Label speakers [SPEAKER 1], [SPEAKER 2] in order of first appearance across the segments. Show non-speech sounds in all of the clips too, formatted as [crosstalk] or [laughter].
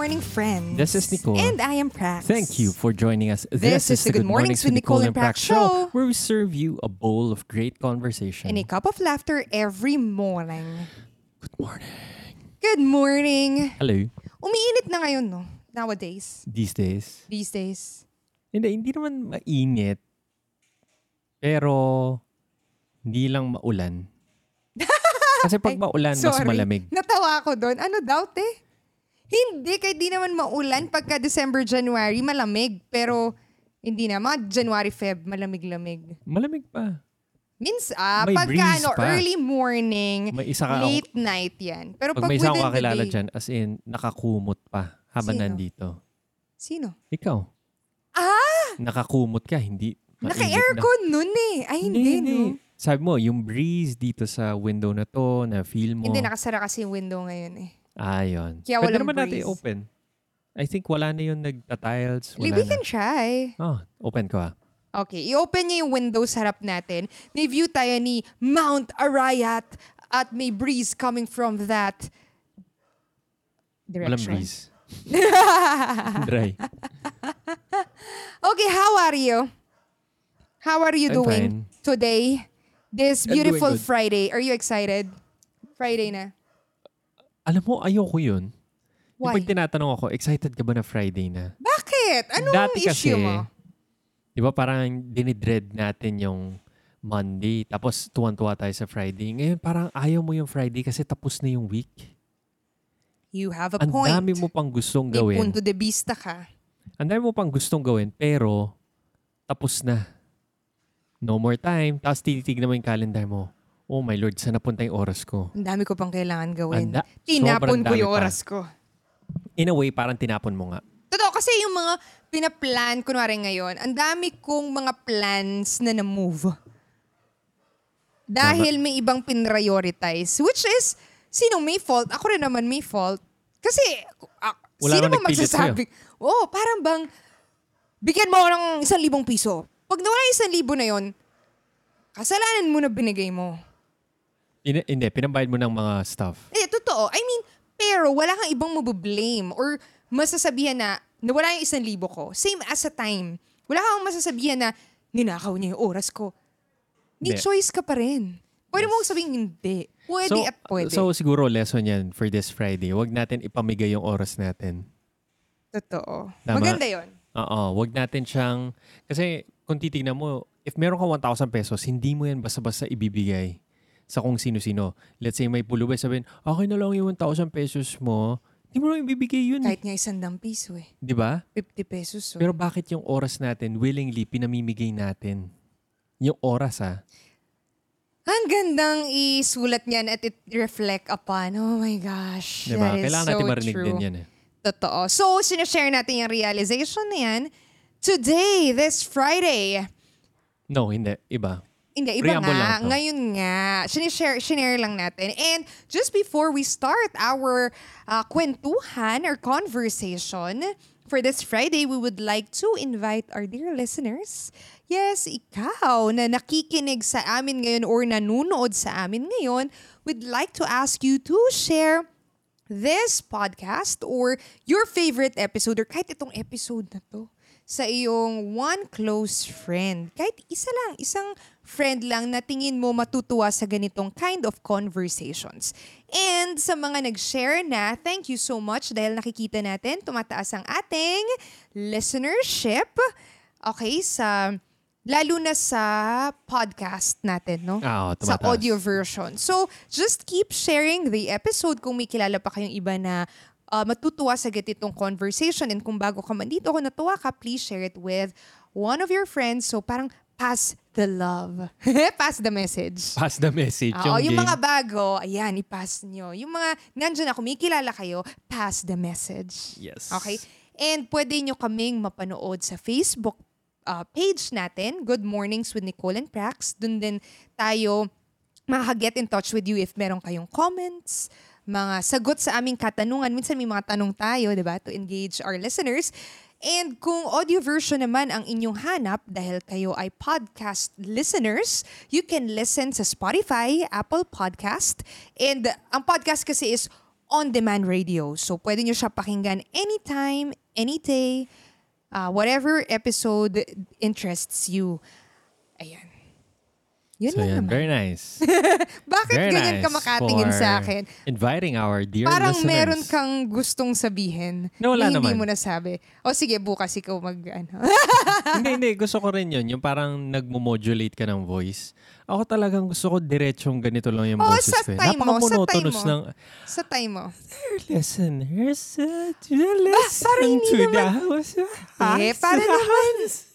[SPEAKER 1] morning, friends.
[SPEAKER 2] This is Nicole.
[SPEAKER 1] And I am Prax.
[SPEAKER 2] Thank you for joining us.
[SPEAKER 1] This is the Good Mornings with Nicole and Prax show.
[SPEAKER 2] where we serve you a bowl of great conversation.
[SPEAKER 1] And a cup of laughter every morning.
[SPEAKER 2] Good morning.
[SPEAKER 1] Good morning.
[SPEAKER 2] Hello.
[SPEAKER 1] Umiinit na ngayon, no? Nowadays.
[SPEAKER 2] These days.
[SPEAKER 1] These days.
[SPEAKER 2] Hindi, hindi naman mainit. Pero, hindi lang maulan. [laughs] Kasi pag
[SPEAKER 1] Ay,
[SPEAKER 2] maulan, mas
[SPEAKER 1] Sorry.
[SPEAKER 2] malamig.
[SPEAKER 1] Natawa ako doon. Ano daw, te? Hindi, kahit di naman maulan pagka December, January, malamig. Pero, hindi na. Mga January, Feb, malamig-lamig.
[SPEAKER 2] Malamig pa.
[SPEAKER 1] Means, ah,
[SPEAKER 2] May
[SPEAKER 1] pagka
[SPEAKER 2] breeze
[SPEAKER 1] ano,
[SPEAKER 2] pa.
[SPEAKER 1] early morning,
[SPEAKER 2] May isa ka
[SPEAKER 1] late night yan. Pero
[SPEAKER 2] Pag
[SPEAKER 1] pag,
[SPEAKER 2] may isa
[SPEAKER 1] within the
[SPEAKER 2] kakilala
[SPEAKER 1] day,
[SPEAKER 2] dyan, as in, nakakumot pa habang
[SPEAKER 1] Sino?
[SPEAKER 2] nandito.
[SPEAKER 1] Sino?
[SPEAKER 2] Ikaw.
[SPEAKER 1] Ah!
[SPEAKER 2] Nakakumot ka, hindi mainit na.
[SPEAKER 1] Naka-aircon nun eh. Ay, hindi, no?
[SPEAKER 2] Sabi mo, yung breeze dito sa window na to, na feel mo.
[SPEAKER 1] Hindi, nakasara kasi yung window ngayon eh.
[SPEAKER 2] Ah, yun.
[SPEAKER 1] Kaya
[SPEAKER 2] Pwede
[SPEAKER 1] walang
[SPEAKER 2] naman natin
[SPEAKER 1] breeze.
[SPEAKER 2] open. I think wala na yung nagta-tiles. Wala
[SPEAKER 1] We
[SPEAKER 2] na.
[SPEAKER 1] can try.
[SPEAKER 2] Oh, open ko ah.
[SPEAKER 1] Okay, i-open niya yung window sa harap natin. May view tayo ni Mount Arayat at may breeze coming from that
[SPEAKER 2] Walang
[SPEAKER 1] direction.
[SPEAKER 2] breeze. [laughs] Dry.
[SPEAKER 1] Okay, how are you? How are you
[SPEAKER 2] I'm
[SPEAKER 1] doing
[SPEAKER 2] fine.
[SPEAKER 1] today? This beautiful. Friday. Are you excited? Friday na.
[SPEAKER 2] Alam mo, ayoko yun. Yung
[SPEAKER 1] Why?
[SPEAKER 2] pag tinatanong ako, excited ka ba na Friday na?
[SPEAKER 1] Bakit? Anong
[SPEAKER 2] Dati kasi,
[SPEAKER 1] issue mo?
[SPEAKER 2] di ba parang dinidread natin yung Monday, tapos tuwan-tuwa tayo sa Friday. Ngayon parang ayaw mo yung Friday kasi tapos na yung week.
[SPEAKER 1] You have a
[SPEAKER 2] Ang
[SPEAKER 1] point.
[SPEAKER 2] dami mo pang gustong
[SPEAKER 1] May
[SPEAKER 2] gawin.
[SPEAKER 1] punto de vista ka.
[SPEAKER 2] Ang dami mo pang gustong gawin, pero tapos na. No more time. Tapos tinitignan mo yung calendar mo. Oh my Lord, saan napunta yung oras ko?
[SPEAKER 1] Ang dami ko pang kailangan gawin.
[SPEAKER 2] Anda,
[SPEAKER 1] Tinapon ko yung
[SPEAKER 2] pa.
[SPEAKER 1] oras ko.
[SPEAKER 2] In a way, parang tinapon mo nga.
[SPEAKER 1] Totoo, kasi yung mga pinaplan, kunwari ngayon, ang dami kong mga plans na na-move. Dahil may ibang pinrioritize. Which is, sino may fault? Ako rin naman may fault. Kasi, ah,
[SPEAKER 2] Wala
[SPEAKER 1] sino
[SPEAKER 2] nagpilit
[SPEAKER 1] magsasabi? Oo, oh, parang bang, bigyan mo ako ng isang libong piso. Pag nawala yung isang libo na yon, kasalanan mo na binigay mo.
[SPEAKER 2] Hindi, hindi, pinabayad mo ng mga stuff.
[SPEAKER 1] Eh, totoo. I mean, pero wala kang ibang mabablame or masasabihan na nawala yung isang libo ko. Same as a time. Wala kang masasabihan na ninakaw niya yung oras ko. May
[SPEAKER 2] Hindi.
[SPEAKER 1] choice ka pa rin. Pwede mo sabihin hindi. Pwede
[SPEAKER 2] so,
[SPEAKER 1] at pwede.
[SPEAKER 2] So siguro lesson yan for this Friday. Huwag natin ipamigay yung oras natin.
[SPEAKER 1] totoo.
[SPEAKER 2] Tama.
[SPEAKER 1] Maganda yon.
[SPEAKER 2] Oo, wag natin siyang... Kasi kung titignan mo, if meron ka 1,000 pesos, hindi mo yan basta-basta ibibigay sa kung sino-sino. Let's say may pulubi, sabihin, okay na lang yung 1,000 pesos mo. Hindi mo lang ibibigay yun.
[SPEAKER 1] Kahit nga isang dang piso eh.
[SPEAKER 2] Di ba?
[SPEAKER 1] 50 pesos. Oh.
[SPEAKER 2] Pero bakit yung oras natin, willingly, pinamimigay natin? Yung oras ah.
[SPEAKER 1] Ang gandang isulat niyan at it reflect upon. Oh my gosh.
[SPEAKER 2] Di ba?
[SPEAKER 1] That
[SPEAKER 2] Kailangan
[SPEAKER 1] so
[SPEAKER 2] natin marinig
[SPEAKER 1] true.
[SPEAKER 2] din yan eh.
[SPEAKER 1] Totoo. So, sinashare natin yung realization na yan today, this Friday.
[SPEAKER 2] No, hindi. Iba.
[SPEAKER 1] Hindi, iba
[SPEAKER 2] Preamble
[SPEAKER 1] nga.
[SPEAKER 2] lang to.
[SPEAKER 1] Ngayon nga. Sinishare, sinare lang natin. And just before we start our uh, kwentuhan or conversation for this Friday, we would like to invite our dear listeners. Yes, ikaw na nakikinig sa amin ngayon or nanunood sa amin ngayon, we'd like to ask you to share this podcast or your favorite episode or kahit itong episode na to sa iyong one close friend. Kahit isa lang, isang friend lang na tingin mo matutuwa sa ganitong kind of conversations. And sa mga nag-share na, thank you so much dahil nakikita natin tumataas ang ating listenership. Okay, sa lalo na sa podcast natin, no?
[SPEAKER 2] Ah, oo,
[SPEAKER 1] sa
[SPEAKER 2] tumataas.
[SPEAKER 1] audio version. So, just keep sharing the episode kung may kilala pa kayong iba na uh, matutuwa sa ganitong conversation. And kung bago ka man dito, kung natuwa ka, please share it with one of your friends. So, parang pass the love. [laughs] pass the message.
[SPEAKER 2] Pass the message.
[SPEAKER 1] Oo, yung
[SPEAKER 2] game.
[SPEAKER 1] mga bago, ayan, ipass nyo. Yung mga nandyan ako, may kilala kayo, pass the message.
[SPEAKER 2] Yes.
[SPEAKER 1] Okay? And pwede nyo kaming mapanood sa Facebook uh, page natin, Good Mornings with Nicole and Prax. Doon din tayo makaka-get in touch with you if meron kayong comments, mga sagot sa aming katanungan. Minsan may mga tanong tayo, di ba, to engage our listeners. And kung audio version naman ang inyong hanap dahil kayo ay podcast listeners, you can listen sa Spotify, Apple Podcast. And ang podcast kasi is on-demand radio. So, pwede nyo siya pakinggan anytime, any day, uh, whatever episode interests you. Ayan. Yun
[SPEAKER 2] So
[SPEAKER 1] lang
[SPEAKER 2] yan,
[SPEAKER 1] naman.
[SPEAKER 2] very nice. [laughs]
[SPEAKER 1] Bakit
[SPEAKER 2] Very
[SPEAKER 1] ganyan ka
[SPEAKER 2] nice
[SPEAKER 1] makatingin sa akin?
[SPEAKER 2] Inviting our dear
[SPEAKER 1] Parang
[SPEAKER 2] listeners.
[SPEAKER 1] meron kang gustong sabihin
[SPEAKER 2] No, wala
[SPEAKER 1] na hindi
[SPEAKER 2] naman.
[SPEAKER 1] mo nasabi. O sige, bukas ikaw mag, ano. [laughs]
[SPEAKER 2] hindi, hindi. Gusto ko rin yun. Yung parang nagmo-modulate ka ng voice. Ako talagang gusto ko diretsong ganito lang yung
[SPEAKER 1] Oo,
[SPEAKER 2] boses ko. eh.
[SPEAKER 1] time mo, sa time mo.
[SPEAKER 2] ng,
[SPEAKER 1] sa time mo.
[SPEAKER 2] listeners, uh, listen
[SPEAKER 1] hindi
[SPEAKER 2] to
[SPEAKER 1] naman.
[SPEAKER 2] the house.
[SPEAKER 1] Eh, para naman. [laughs]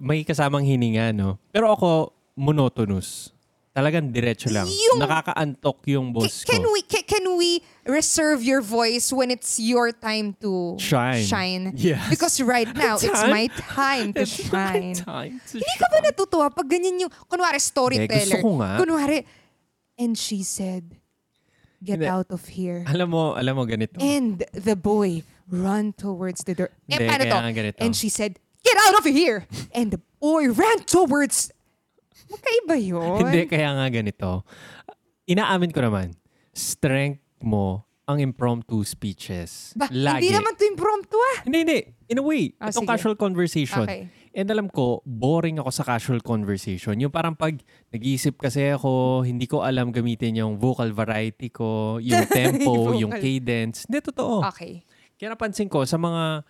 [SPEAKER 2] May kasamang hininga, no? Pero ako, monotonous. Talagang diretso lang.
[SPEAKER 1] Yung-
[SPEAKER 2] Nakakaantok yung boss
[SPEAKER 1] can
[SPEAKER 2] ko.
[SPEAKER 1] we ca- can we reserve your voice when it's your time to
[SPEAKER 2] Shine.
[SPEAKER 1] shine?
[SPEAKER 2] Yes.
[SPEAKER 1] Because right [laughs] now it's
[SPEAKER 2] Time.
[SPEAKER 1] my time to
[SPEAKER 2] It's my
[SPEAKER 1] shine.
[SPEAKER 2] time to
[SPEAKER 1] Hindi ka ba natutuwa pag ganyan yung kunwari storyteller?
[SPEAKER 2] gusto ko nga.
[SPEAKER 1] Kunwari and she said, "Get
[SPEAKER 2] Hindi.
[SPEAKER 1] out of here."
[SPEAKER 2] Alam mo, alam mo ganito.
[SPEAKER 1] And the boy run towards the door. Eh,
[SPEAKER 2] Hindi,
[SPEAKER 1] paano
[SPEAKER 2] kaya
[SPEAKER 1] to?
[SPEAKER 2] nga ganito.
[SPEAKER 1] And she said, "Get out of here!" And the boy ran towards Magkaiba yun.
[SPEAKER 2] Hindi, kaya nga ganito. Inaamin ko naman, strength mo ang impromptu speeches.
[SPEAKER 1] Ba,
[SPEAKER 2] Lagi.
[SPEAKER 1] hindi naman to impromptu ah.
[SPEAKER 2] Hindi, hindi. In a way,
[SPEAKER 1] Ah,
[SPEAKER 2] itong
[SPEAKER 1] sige.
[SPEAKER 2] casual conversation.
[SPEAKER 1] Okay.
[SPEAKER 2] And alam ko, boring ako sa casual conversation. Yung parang pag nag-iisip kasi ako, hindi ko alam gamitin yung vocal variety ko, yung [laughs] tempo,
[SPEAKER 1] Vocal.
[SPEAKER 2] yung cadence. Hindi, totoo.
[SPEAKER 1] Okay.
[SPEAKER 2] Kaya napansin ko sa mga,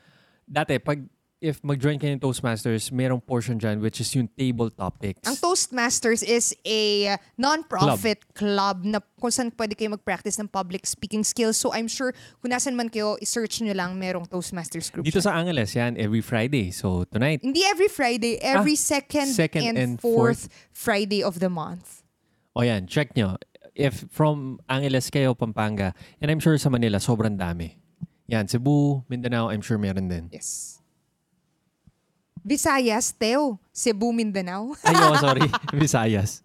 [SPEAKER 2] dati, pag if mag-join kayo ng Toastmasters, merong portion dyan which is yung table topics.
[SPEAKER 1] Ang Toastmasters is a non-profit club. na kung saan pwede kayo mag-practice ng public speaking skills. So I'm sure kung nasan man kayo, i-search nyo lang merong Toastmasters group.
[SPEAKER 2] Dito
[SPEAKER 1] siya.
[SPEAKER 2] sa Angeles, yan, every Friday. So, tonight,
[SPEAKER 1] Hindi every Friday, every second,
[SPEAKER 2] Ah, second
[SPEAKER 1] and,
[SPEAKER 2] and
[SPEAKER 1] fourth Friday of the month.
[SPEAKER 2] o yan, check nyo. If from Angeles kayo, Pampanga, and I'm sure sa Manila, sobrang dami. Yan, Cebu, Mindanao, I'm sure meron din.
[SPEAKER 1] Yes. Visayas, Teo, Cebu, Mindanao. [laughs]
[SPEAKER 2] Ay, oh, sorry. [laughs] Visayas.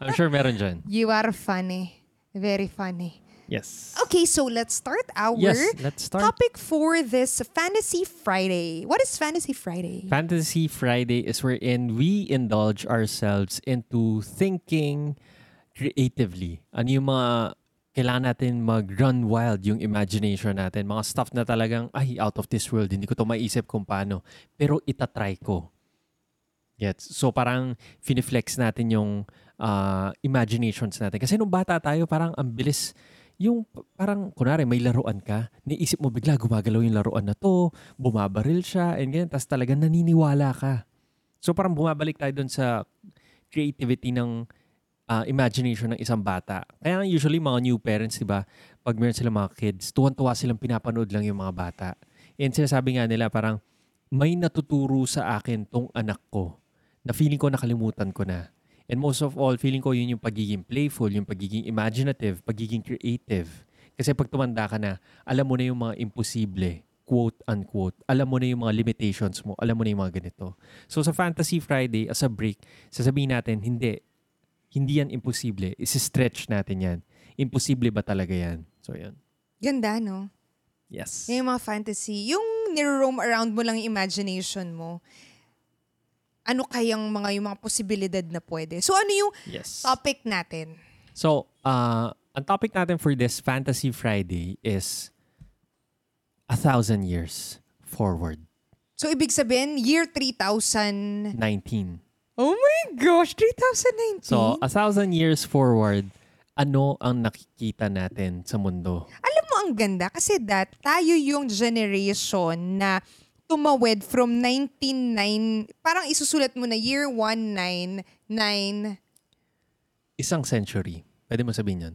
[SPEAKER 2] I'm sure meron dyan.
[SPEAKER 1] You are funny. Very funny.
[SPEAKER 2] Yes.
[SPEAKER 1] Okay, so let's start our
[SPEAKER 2] Yes, let's start.
[SPEAKER 1] topic for this Fantasy Friday. What is Fantasy Friday?
[SPEAKER 2] Fantasy Friday is wherein we indulge ourselves into thinking creatively. Ano yung mga kailangan natin mag-run wild yung imagination natin. Mga stuff na talagang, ay, out of this world. Hindi ko to maisip kung paano. Pero itatry ko. Yes. So parang finiflex natin yung ah, imaginations natin. Kasi nung bata tayo, parang ang bilis yung parang, kunwari, may laruan ka, naisip mo bigla, gumagalaw yung laruan na to, bumabaril siya, and ganyan, tapos talagang naniniwala ka. So parang bumabalik tayo dun sa creativity ng ah, imagination ng isang bata. Kaya usually mga new parents, di ba, pag meron silang mga kids, tuwan-tuwa silang pinapanood lang yung mga bata. And sinasabi nga nila parang, may natuturo sa akin tong anak ko na feeling ko nakalimutan ko na. And most of all, feeling ko yun yung pagiging playful, yung pagiging imaginative, pagiging creative. Kasi pag tumanda ka na, alam mo na yung mga imposible, quote unquote. Alam mo na yung mga limitations mo. Alam mo na yung mga ganito. So sa Fantasy Friday, as a break, sasabihin natin, hindi. Hindi yan imposible. Isi-stretch natin yan. Imposible ba talaga yan? So yan.
[SPEAKER 1] Ganda, no?
[SPEAKER 2] Yes.
[SPEAKER 1] Yung mga fantasy, yung niro-roam around mo lang yung imagination mo. Ano kayang mga yung mga posibilidad na pwede? So ano yung
[SPEAKER 2] Yes.
[SPEAKER 1] topic natin?
[SPEAKER 2] So, uh, ang topic natin for this Fantasy Friday is a thousand years forward.
[SPEAKER 1] So ibig sabihin, year 3000...
[SPEAKER 2] 19.
[SPEAKER 1] Oh my gosh, 3019?
[SPEAKER 2] So, a thousand years forward, ano ang nakikita natin sa mundo?
[SPEAKER 1] Alam mo ang ganda kasi that tayo yung generation na tumawid from 199, parang isusulat mo na year 199
[SPEAKER 2] Isang century. Pwede mo sabihin yun?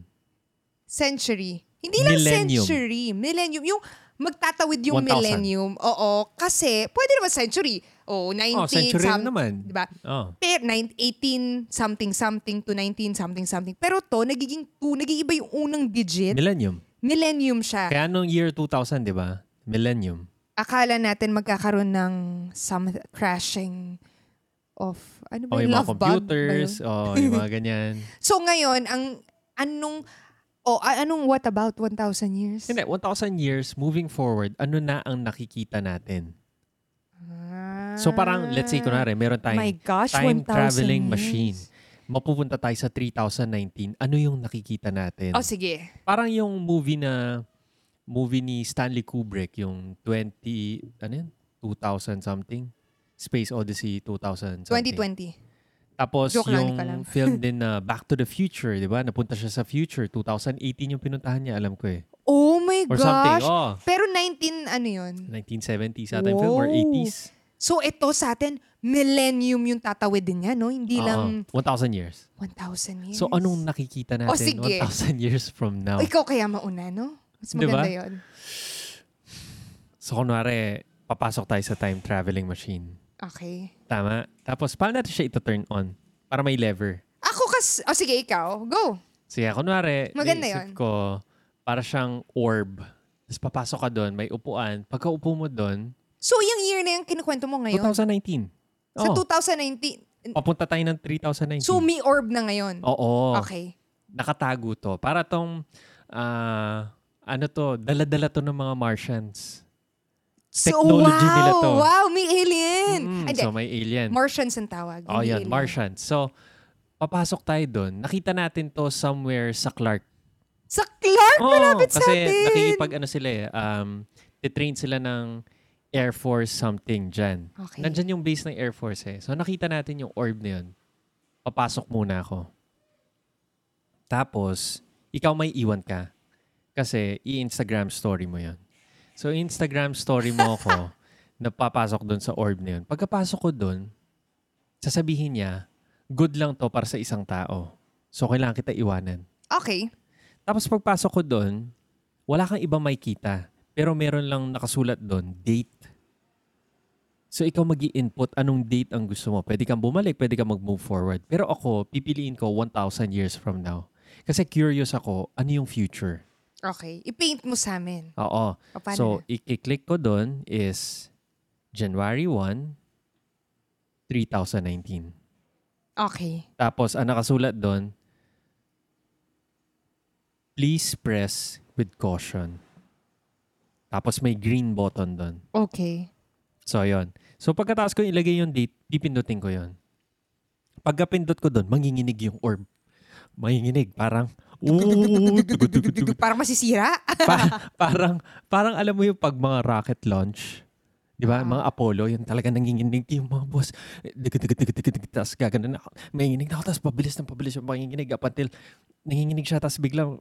[SPEAKER 1] century. Hindi lang
[SPEAKER 2] Millennium.
[SPEAKER 1] century. Millennium. Yung magtatawid yung
[SPEAKER 2] 1,000.
[SPEAKER 1] millennium. Oo. Kasi, pwede naman century. O, 19
[SPEAKER 2] Oh, century
[SPEAKER 1] some-
[SPEAKER 2] na naman.
[SPEAKER 1] Diba?
[SPEAKER 2] Oh.
[SPEAKER 1] Per 9, 18 something something to 19 something something. Pero to, nagiging 2, nag-iiba yung unang digit.
[SPEAKER 2] Millennium.
[SPEAKER 1] Millennium siya.
[SPEAKER 2] Kaya nung year 2000, di ba? Millennium.
[SPEAKER 1] Akala natin magkakaroon ng some crashing of, ano ba
[SPEAKER 2] O
[SPEAKER 1] yung love bug?
[SPEAKER 2] computers,
[SPEAKER 1] yun?
[SPEAKER 2] o yung mga ganyan. [laughs]
[SPEAKER 1] So ngayon, ang anong, o a- anong what about 1,000 years?
[SPEAKER 2] Hindi, 1,000 years moving forward, ano na ang nakikita natin? So parang, let's say, kunwari, meron
[SPEAKER 1] Ah. My
[SPEAKER 2] tayong
[SPEAKER 1] gosh,
[SPEAKER 2] time
[SPEAKER 1] 1,000
[SPEAKER 2] traveling
[SPEAKER 1] years.
[SPEAKER 2] machine. mapupunta tayo sa 3019, ano yung nakikita natin?
[SPEAKER 1] Oh, sige.
[SPEAKER 2] Parang yung movie na movie ni Stanley Kubrick, yung 20, ano yun? 2000 something. Space Odyssey 2000 something.
[SPEAKER 1] 2020.
[SPEAKER 2] Tapos
[SPEAKER 1] Joke lang,
[SPEAKER 2] yung
[SPEAKER 1] alam.
[SPEAKER 2] film [laughs] din na Back to the Future, di ba? Napunta siya sa future. 2018 yung pinuntahan niya, alam ko eh.
[SPEAKER 1] Oh my
[SPEAKER 2] Or something.
[SPEAKER 1] gosh.
[SPEAKER 2] Oh,
[SPEAKER 1] Pero 19, ano yun?
[SPEAKER 2] 1970s ata yung film or
[SPEAKER 1] Wow.
[SPEAKER 2] 80s.
[SPEAKER 1] So ito sa atin, millennium yung tatawid din niya, no? Hindi
[SPEAKER 2] Oo,
[SPEAKER 1] lang
[SPEAKER 2] 1,000 years.
[SPEAKER 1] 1,000 years.
[SPEAKER 2] So anong nakikita natin
[SPEAKER 1] Oh, sige.
[SPEAKER 2] 1,000 years from now?
[SPEAKER 1] O, ikaw kaya mauna, no? Mas maganda yun.
[SPEAKER 2] So kunwari, papasok tayo sa time traveling machine.
[SPEAKER 1] Okay.
[SPEAKER 2] Tama? Tapos paano natin siya ito-turn on? Para may lever.
[SPEAKER 1] Ako kas... O sige, ikaw. Go.
[SPEAKER 2] Sige, kunwari,
[SPEAKER 1] Maganda yun.
[SPEAKER 2] ko, para siyang orb. Tapos papasok ka doon, may upuan. Pagka upo mo doon,
[SPEAKER 1] So, yung year na yung kinukwento mo ngayon,
[SPEAKER 2] 2019.
[SPEAKER 1] sa
[SPEAKER 2] Oo.
[SPEAKER 1] 2019,
[SPEAKER 2] Papunta tayo ng 3019.
[SPEAKER 1] so may orb na ngayon.
[SPEAKER 2] Oo.
[SPEAKER 1] Okay.
[SPEAKER 2] Nakatago to. Para tong, ah, ano to, dala-dala to ng mga Martians.
[SPEAKER 1] So,
[SPEAKER 2] Technology
[SPEAKER 1] wow,
[SPEAKER 2] nila to.
[SPEAKER 1] Wow, may alien.
[SPEAKER 2] Mm, so may alien.
[SPEAKER 1] Martians ang tawag.
[SPEAKER 2] oh,
[SPEAKER 1] alien.
[SPEAKER 2] Martians. So, papasok tayo doon. Nakita natin to somewhere sa Clark.
[SPEAKER 1] Sa Clark,
[SPEAKER 2] Oo,
[SPEAKER 1] malapit sa
[SPEAKER 2] kasi
[SPEAKER 1] atin.
[SPEAKER 2] nakikipag ano sila eh, um, titrain sila ng Air Force something dyan.
[SPEAKER 1] Okay.
[SPEAKER 2] Nandyan yung base ng Air Force eh. So nakita natin yung orb na yun. Papasok muna ako. Tapos, ikaw may iwan ka. Kasi i-Instagram story mo yan. So Instagram story mo ako [laughs] na papasok doon sa orb na yun. Pagkapasok ko doon, sasabihin niya, good lang to para sa isang tao. So kailangan kita iwanan.
[SPEAKER 1] Okay.
[SPEAKER 2] Tapos pagpasok ko doon, wala kang ibang makikita. Pero meron lang nakasulat doon, date. So ikaw mag input anong date ang gusto mo. Pwede kang bumalik, pwede kang mag-move forward. Pero ako, pipiliin ko 1,000 years from now. Kasi curious ako, ano yung future?
[SPEAKER 1] Okay. I-paint mo sa amin.
[SPEAKER 2] Oo.
[SPEAKER 1] O, paano
[SPEAKER 2] So,
[SPEAKER 1] na?
[SPEAKER 2] i-click ko doon is January 1, 3019.
[SPEAKER 1] Okay.
[SPEAKER 2] Tapos, ang nakasulat doon, please press with caution. Tapos may green button doon.
[SPEAKER 1] Okay.
[SPEAKER 2] So, ayun. So, pagkatapos ko ilagay yung date, pipindutin ko yon. Pagkapindot ko doon, manginginig yung orb. Manginginig. Parang, [laughs]
[SPEAKER 1] Parang masisira. [laughs]
[SPEAKER 2] pa- parang, parang alam mo yung pag mga rocket launch, di ba?
[SPEAKER 1] Ah.
[SPEAKER 2] Mga Apollo, yun talaga nanginginig yung mga boss. Tapos gaganon ako. Manginginig na ako, tapos pabilis ng pabilis yung manginginig. Up until nanginginig siya, tapos biglang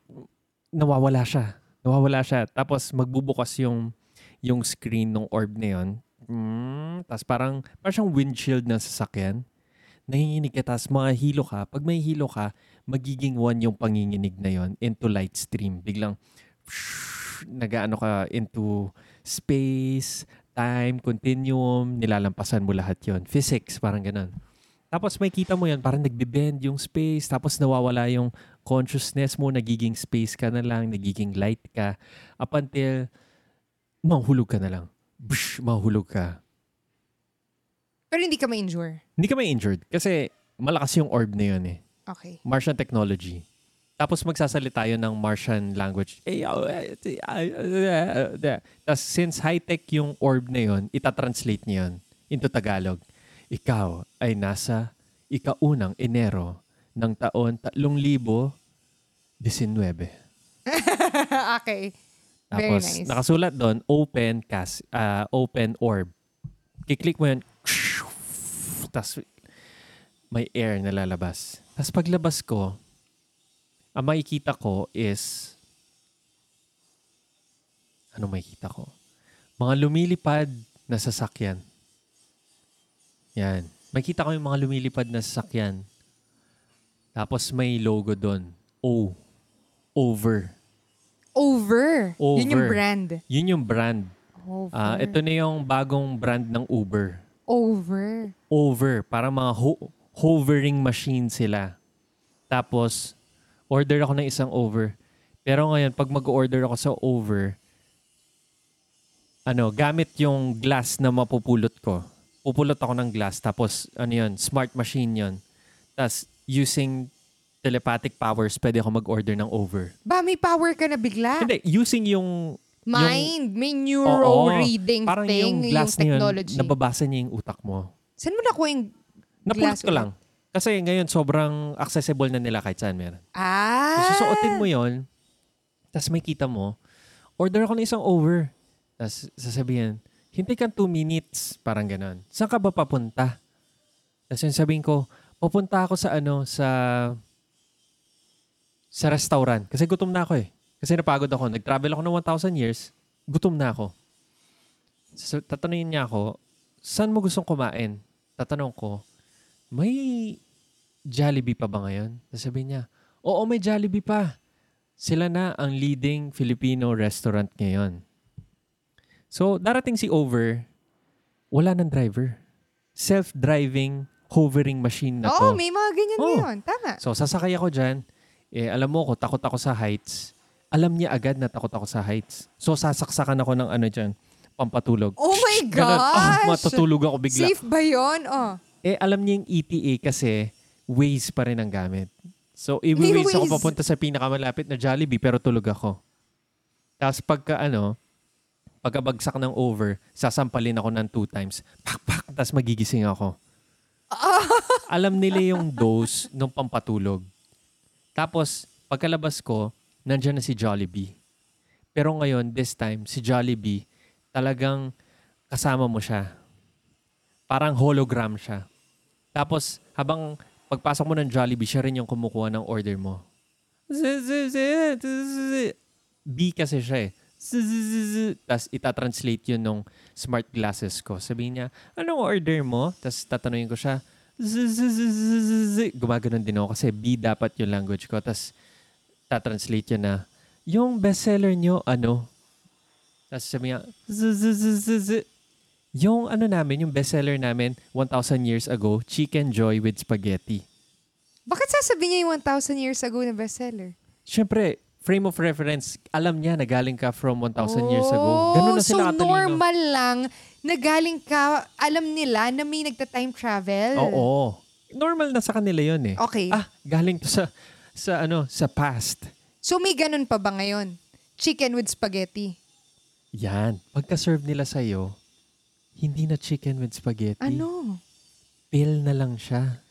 [SPEAKER 2] nawawala siya. Nawawala siya. Tapos magbubukas yung yung screen ng orb na yun. Mm, tapos parang, parang siyang windshield ng sasakyan. Nanginginig ka, tapos mga hilo ka. Pag may hilo ka, magiging one yung panginginig na yon into light stream. Biglang nagaano ka into space, time, continuum, nilalampasan mo lahat yon Physics, parang ganun. Tapos may kita mo yan, parang nagbe-bend yung space, tapos nawawala yung consciousness mo, nagiging space ka na lang, nagiging light ka, up until mahulog ka na lang. Bush, mahulog ka.
[SPEAKER 1] Pero hindi ka ma-injure.
[SPEAKER 2] Hindi ka may injured kasi malakas yung orb na yun eh.
[SPEAKER 1] Okay.
[SPEAKER 2] Martian technology. Tapos magsasalita yun ng Martian language. Eh, Tapos since high-tech yung orb na yun, itatranslate niya yun into Tagalog. Ikaw ay nasa ikaunang Enero ng taon 3019. [laughs]
[SPEAKER 1] okay. Very
[SPEAKER 2] Tapos
[SPEAKER 1] nice.
[SPEAKER 2] nakasulat doon, open cas ah, open orb. Kiklik mo yun, tapos may air na lalabas. Tapos paglabas ko, ang makikita ko is, ano makikita ko? Mga lumilipad na sasakyan. Yan. Makikita ko yung mga lumilipad na sasakyan. Tapos may logo doon. O. Over.
[SPEAKER 1] Over. Yun yung
[SPEAKER 2] Over.
[SPEAKER 1] brand.
[SPEAKER 2] Yun yung brand.
[SPEAKER 1] Over.
[SPEAKER 2] Ah, ito na yung bagong brand ng Uber.
[SPEAKER 1] Over.
[SPEAKER 2] Over. Para mga ho- hovering machine sila. Tapos, order ako ng isang over. Pero ngayon, pag mag-order ako sa over, ano, gamit yung glass na mapupulot ko. Pupulot ako ng glass. Tapos, ano yun, smart machine yun. Tapos, using telepathic powers, pwede ako mag-order ng over.
[SPEAKER 1] Ba, may power ka na bigla.
[SPEAKER 2] Hindi, using yung
[SPEAKER 1] Mind. may
[SPEAKER 2] Oo,
[SPEAKER 1] neuro-reading
[SPEAKER 2] parang
[SPEAKER 1] thing.
[SPEAKER 2] yung glass na yun,
[SPEAKER 1] technology.
[SPEAKER 2] nababasa niya yung utak mo.
[SPEAKER 1] Saan mo nakuha yung
[SPEAKER 2] Napulot
[SPEAKER 1] glass
[SPEAKER 2] ko lang. Kasi ngayon, sobrang accessible na nila kahit saan meron.
[SPEAKER 1] Ah.
[SPEAKER 2] So, susuotin mo yon tapos may kita mo, order ako ng isang over. Tapos sasabihin, hintay kang two minutes. Parang ganon. Saan ka ba papunta? Tapos yung sabihin ko, papunta ako sa ano, sa sa restaurant. Kasi gutom na ako eh. Kasi napagod ako. Nag-travel ako ng 1,000 years. Gutom na ako. So, tatanungin niya ako, saan mo gustong kumain? Tatanong ko, may Jollibee pa ba ngayon? Sasabihin niya, oo, may Jollibee pa. Sila na ang leading Filipino restaurant ngayon. So, darating si Over, wala ng driver. Self-driving, hovering machine na
[SPEAKER 1] Oo,
[SPEAKER 2] to.
[SPEAKER 1] may mga ganyan
[SPEAKER 2] Oo.
[SPEAKER 1] ngayon. Tama.
[SPEAKER 2] So, sasakay ako dyan. Eh, alam mo ko, takot ako sa heights. Alam niya agad na takot ako sa heights. So, sasaksakan ako ng ano dyan, pampatulog.
[SPEAKER 1] Oh my. [laughs]
[SPEAKER 2] Ah,
[SPEAKER 1] gosh!
[SPEAKER 2] matutulog ako bigla.
[SPEAKER 1] Safe ba yun? Oh.
[SPEAKER 2] Eh, alam niya yung ETA kasi Waze pa rin ang gamit. So, i-Waze ako papunta sa pinakamalapit na Jollibee pero tulog ako. Tapos pagka ano, pagkabagsak ng over, sasampalin ako ng two times. Pak, pak, tapos magigising ako. [laughs] alam nila yung dose ng pampatulog. Tapos, pagkalabas ko, nandyan na si Jollibee. Pero ngayon, this time, si Jollibee, talagang kasama mo siya. Parang hologram siya. Tapos, habang pagpasok mo ng Jollibee, siya rin yung kumukuha ng order mo. B kasi siya eh. Tapos itatranslate yun nung smart glasses ko. Sabihin niya, anong order mo? Tapos tatanungin ko siya, gumaganon din ako kasi B dapat yung language ko. Tapos tatranslate yun na, yung bestseller nyo, ano? Tapos sabi niya, yung ano namin, yung bestseller namin 1,000 years ago, Chicken Joy with Spaghetti.
[SPEAKER 1] Bakit sasabihin niya yung 1,000 years ago na bestseller?
[SPEAKER 2] Siyempre, frame of reference, alam niya na galing ka from 1,000 years ago. Ganun na
[SPEAKER 1] so
[SPEAKER 2] sila katalino.
[SPEAKER 1] normal lang na galing ka, alam nila na may nagta-time travel.
[SPEAKER 2] Oo. Normal na sa kanila yun eh.
[SPEAKER 1] Okay.
[SPEAKER 2] Ah, galing to sa sa ano, sa past.
[SPEAKER 1] So may ganun pa ba ngayon? Chicken with spaghetti.
[SPEAKER 2] Yan. Pagka-serve nila sa'yo, hindi na chicken with spaghetti.
[SPEAKER 1] Ano?
[SPEAKER 2] Pill na lang siya.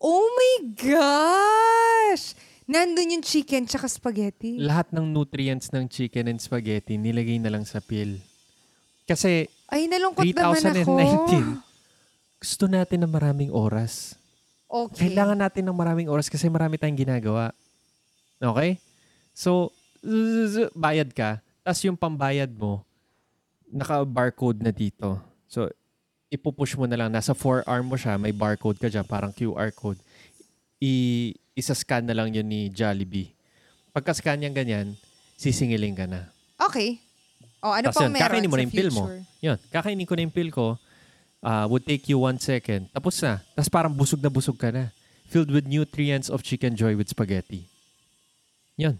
[SPEAKER 1] Oh my gosh! Nandun yung chicken tsaka spaghetti.
[SPEAKER 2] Lahat ng nutrients ng chicken and spaghetti nilagay na lang sa pill. Kasi
[SPEAKER 1] Ay, nalungkot naman ako.
[SPEAKER 2] 2019, gusto natin ng maraming oras.
[SPEAKER 1] Okay.
[SPEAKER 2] Kailangan natin ng maraming oras kasi marami tayong ginagawa. Okay? So, bayad ka. Tapos yung pambayad mo, naka-barcode na dito. So, ipupush mo na lang. Nasa forearm mo siya, may barcode ka dyan, parang QR code. I, isa-scan na lang yun ni Jollibee. Pagka-scan niyan ganyan, sisingiling ka na.
[SPEAKER 1] Okay. O, ano
[SPEAKER 2] Tapos
[SPEAKER 1] pang
[SPEAKER 2] yun,
[SPEAKER 1] meron
[SPEAKER 2] kakainin mo na yung pill mo. Yun, kakainin ko na yung pill ko. Uh, would take you one second. Tapos na. Tapos parang busog na busog ka na. Filled with nutrients of chicken joy with spaghetti. Yun.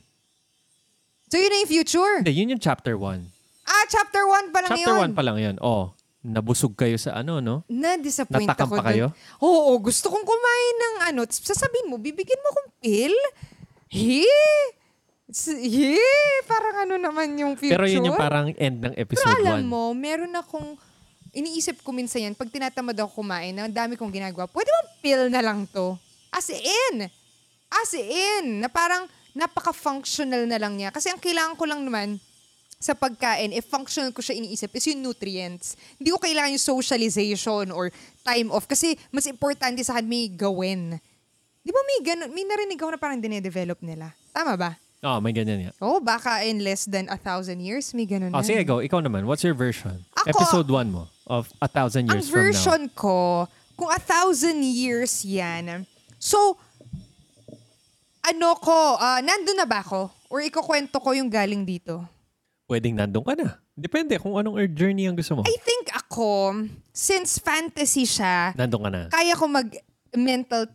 [SPEAKER 1] So, yun na yung future?
[SPEAKER 2] Hindi, yun yung chapter 1.
[SPEAKER 1] Ah, chapter 1 pa lang
[SPEAKER 2] Chapter
[SPEAKER 1] yun.
[SPEAKER 2] 1 pa lang yun. Oh, nabusog kayo sa ano, no?
[SPEAKER 1] Na-disappoint
[SPEAKER 2] Natakam
[SPEAKER 1] ako
[SPEAKER 2] pa kayo?
[SPEAKER 1] dun. Oo, gusto kong kumain ng ano. Sasabihin mo, bibigyan mo akong pill? He? He? Parang ano naman yung future?
[SPEAKER 2] Pero yun yung parang end ng
[SPEAKER 1] Pero
[SPEAKER 2] episode 1.
[SPEAKER 1] alam mo, meron akong, iniisip ko minsan yan, pag tinatamad ako kumain, ang dami kong ginagawa, pwede bang pill na lang to? As in. As in. Na parang napaka-functional na lang niya. Kasi ang kailangan ko lang naman sa pagkain, if functional ko siya iniisip, is yung nutrients. Hindi ko kailangan yung socialization or time off. Kasi mas importante sa akin may gawin. Di ba may ganun, may narinig ako na parang dinedevelop nila. Tama ba?
[SPEAKER 2] Oh, may ganyan yan.
[SPEAKER 1] Oh, baka in less than a thousand years, may ganun
[SPEAKER 2] Oh,
[SPEAKER 1] na.
[SPEAKER 2] sige, go. Ikaw naman. What's your version?
[SPEAKER 1] Ako-
[SPEAKER 2] episode 1 mo of A Thousand
[SPEAKER 1] Ang
[SPEAKER 2] Years From Now.
[SPEAKER 1] version ko, kung a thousand years yan, so, ano ko, ah, nandun na ba ako? Or ikukwento ko yung galing dito?
[SPEAKER 2] Pwedeng nandun ka na. Depende kung anong journey ang gusto mo.
[SPEAKER 1] I think ako, since fantasy siya,
[SPEAKER 2] Nandun ka na.
[SPEAKER 1] kaya ko mag-mental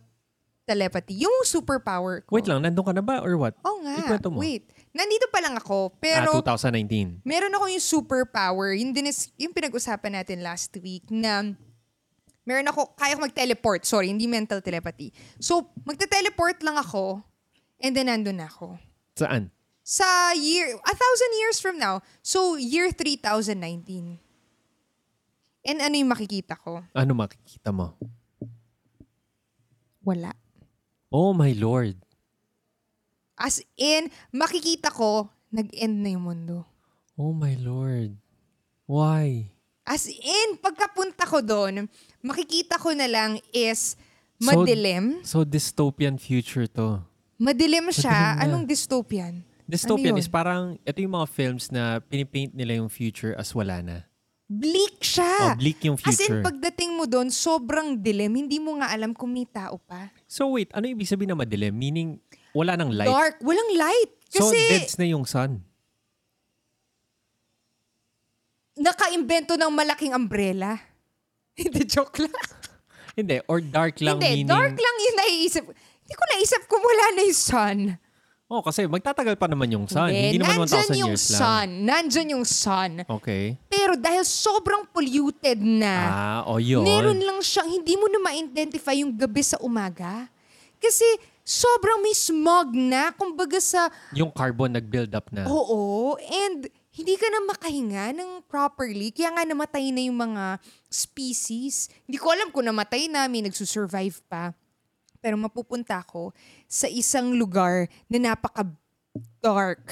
[SPEAKER 1] telepathy. Yung superpower ko.
[SPEAKER 2] Wait lang, nandun ka na ba or what?
[SPEAKER 1] Oh nga.
[SPEAKER 2] Ikwento mo.
[SPEAKER 1] Wait. Nandito pa lang ako.
[SPEAKER 2] ah,
[SPEAKER 1] Pero,
[SPEAKER 2] 2019.
[SPEAKER 1] meron ako yung superpower. Yun din is, yung pinag-usapan natin last week na meron ako, kaya ko mag-teleport. Sorry, hindi mental telepathy. So, magte-teleport lang ako and then nandun na ako.
[SPEAKER 2] Saan?
[SPEAKER 1] Sa year, a thousand years from now. So, year 3019. And ano yung makikita ko?
[SPEAKER 2] Ano makikita mo?
[SPEAKER 1] Wala.
[SPEAKER 2] Oh my Lord.
[SPEAKER 1] As in, makikita ko, nag-end na yung mundo.
[SPEAKER 2] Oh my Lord. Why?
[SPEAKER 1] As in, pagkapunta ko doon, makikita ko na lang is
[SPEAKER 2] So-
[SPEAKER 1] madilim.
[SPEAKER 2] So dystopian future to.
[SPEAKER 1] madilim siya.
[SPEAKER 2] Madilim na.
[SPEAKER 1] Anong dystopian?
[SPEAKER 2] Dystopian
[SPEAKER 1] Ano yun?
[SPEAKER 2] is parang, ito yung mga films na pinipaint nila yung future as wala na.
[SPEAKER 1] Bleak
[SPEAKER 2] Oh,
[SPEAKER 1] siya.
[SPEAKER 2] bleak yung
[SPEAKER 1] As in,
[SPEAKER 2] future.
[SPEAKER 1] pagdating mo doon, sobrang dilim. Hindi mo nga alam kung may tao pa.
[SPEAKER 2] So wait, ano ibig sabihin na madilim? Meaning, wala nang light.
[SPEAKER 1] Dark. Walang light.
[SPEAKER 2] so
[SPEAKER 1] Kasi
[SPEAKER 2] deads na yung sun.
[SPEAKER 1] nakaimbento ng malaking umbrella. [laughs] Hindi, joke lang.
[SPEAKER 2] Hindi, or dark lang
[SPEAKER 1] Hindi,
[SPEAKER 2] meaning...
[SPEAKER 1] dark lang yung naiisip. Hindi ko naisip kung wala na yung sun.
[SPEAKER 2] Oh, kasi magtatagal pa naman yung sun. Hindi, naman 1,000
[SPEAKER 1] nandyan yung
[SPEAKER 2] years
[SPEAKER 1] sun.
[SPEAKER 2] lang.
[SPEAKER 1] Nandyan yung sun.
[SPEAKER 2] Okay.
[SPEAKER 1] Pero dahil sobrang polluted na,
[SPEAKER 2] Ah, o yun.
[SPEAKER 1] meron lang siyang, hindi mo na ma-identify yung gabi sa umaga. Kasi sobrang may smog na, kumbaga sa,
[SPEAKER 2] Yung carbon nag-build up na.
[SPEAKER 1] oo, and hindi ka na makahinga ng properly. Kaya nga namatay na yung mga species. Hindi ko alam kung namatay na, may nagsusurvive pa. Pero mapupunta ako sa isang lugar na napaka-dark.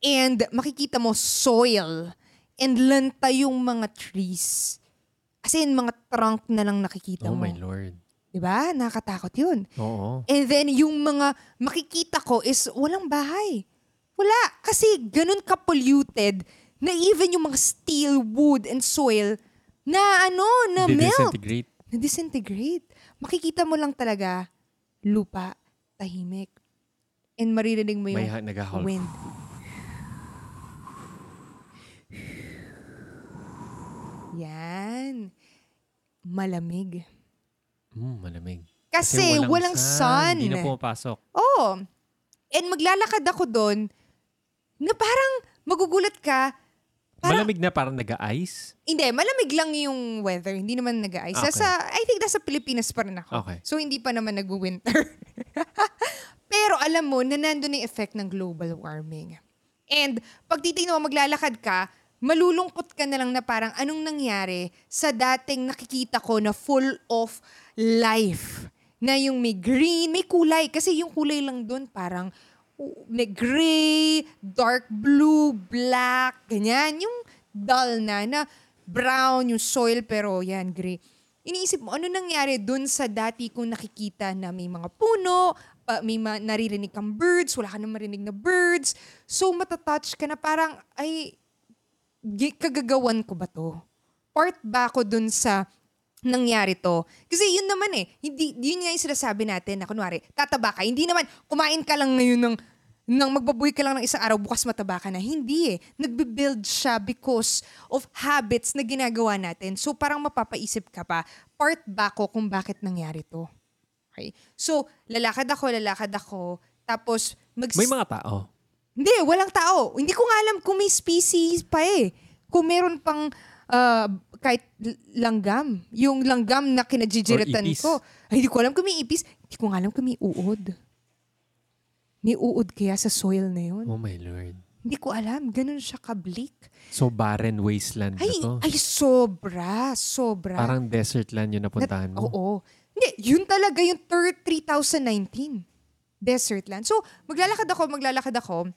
[SPEAKER 1] And makikita mo soil. And lanta yung mga trees. As in, mga trunk na lang nakikita
[SPEAKER 2] Oh
[SPEAKER 1] mo.
[SPEAKER 2] my Lord.
[SPEAKER 1] Diba? Nakakatakot yun.
[SPEAKER 2] Oo.
[SPEAKER 1] And then, yung mga makikita ko is walang bahay. Wala. Kasi ganun ka-polluted na even yung mga steel, wood, and soil na ano, na melt.
[SPEAKER 2] Disintegrate.
[SPEAKER 1] Na disintegrate. Makikita mo lang talaga lupa, tahimik. And maririnig mo yung
[SPEAKER 2] May nag-howl.
[SPEAKER 1] wind. Yan. Malamig.
[SPEAKER 2] Mm, malamig.
[SPEAKER 1] Kasi, walang, sun.
[SPEAKER 2] Hindi na pumapasok.
[SPEAKER 1] Oo. And maglalakad ako doon na parang magugulat ka. Parang,
[SPEAKER 2] Malamig na parang nag-ice.
[SPEAKER 1] Hindi, malamig lang yung weather. Hindi naman nag-ice.
[SPEAKER 2] Okay.
[SPEAKER 1] Sa, I think nasa Pilipinas pa rin ako.
[SPEAKER 2] Okay.
[SPEAKER 1] So, hindi pa naman nag-winter. [laughs] Pero alam mo na nandun yung effect ng global warming. And pag titignan mo, maglalakad ka, malulungkot ka na lang na parang anong nangyari sa dating nakikita ko na full of life. Na yung may green, may kulay. Kasi yung kulay lang doon parang may gray, dark blue, black, ganyan. Yung dull na, na brown, yung soil, pero yan, gray. Iniisip mo, ano nangyari dun sa dati kong nakikita na may mga puno, pa, may ma- naririnig kang birds, wala ka na marinig na birds. So, matatouch ka na parang, ay, kagagawan ko ba to? Part ba ako dun sa nangyari to? Kasi yun naman eh, hindi, yun nga yung sinasabi natin na kunwari, tataba ka. Hindi naman, kumain ka lang ngayon ng, nang magbaboy ka lang ng isang araw, bukas mataba ka na. Hindi eh. Nagbe-build siya because of habits na ginagawa natin. So parang mapapaisip ka pa, part ba ko kung bakit nangyari to? Okay? So, lalakad ako, lalakad ako, tapos mag-
[SPEAKER 2] May mga tao.
[SPEAKER 1] hindi, walang tao. Hindi ko nga alam kung may species pa eh. Kung meron pang ah, kahit langgam. Yung langgam na kinajijiritan ko. Ay, hindi ko alam kung may ipis. Hindi ko alam kung may uod. May uod kaya sa soil na yun.
[SPEAKER 2] Oh my Lord.
[SPEAKER 1] Hindi ko alam. Ganun siya kablik.
[SPEAKER 2] So barren wasteland
[SPEAKER 1] Ay,
[SPEAKER 2] na to.
[SPEAKER 1] ay sobra. Sobra.
[SPEAKER 2] Parang desert land yung napuntahan mo.
[SPEAKER 1] Oo. Hindi, yun talaga yung third 3019. Desert land. So, maglalakad ako, maglalakad ako.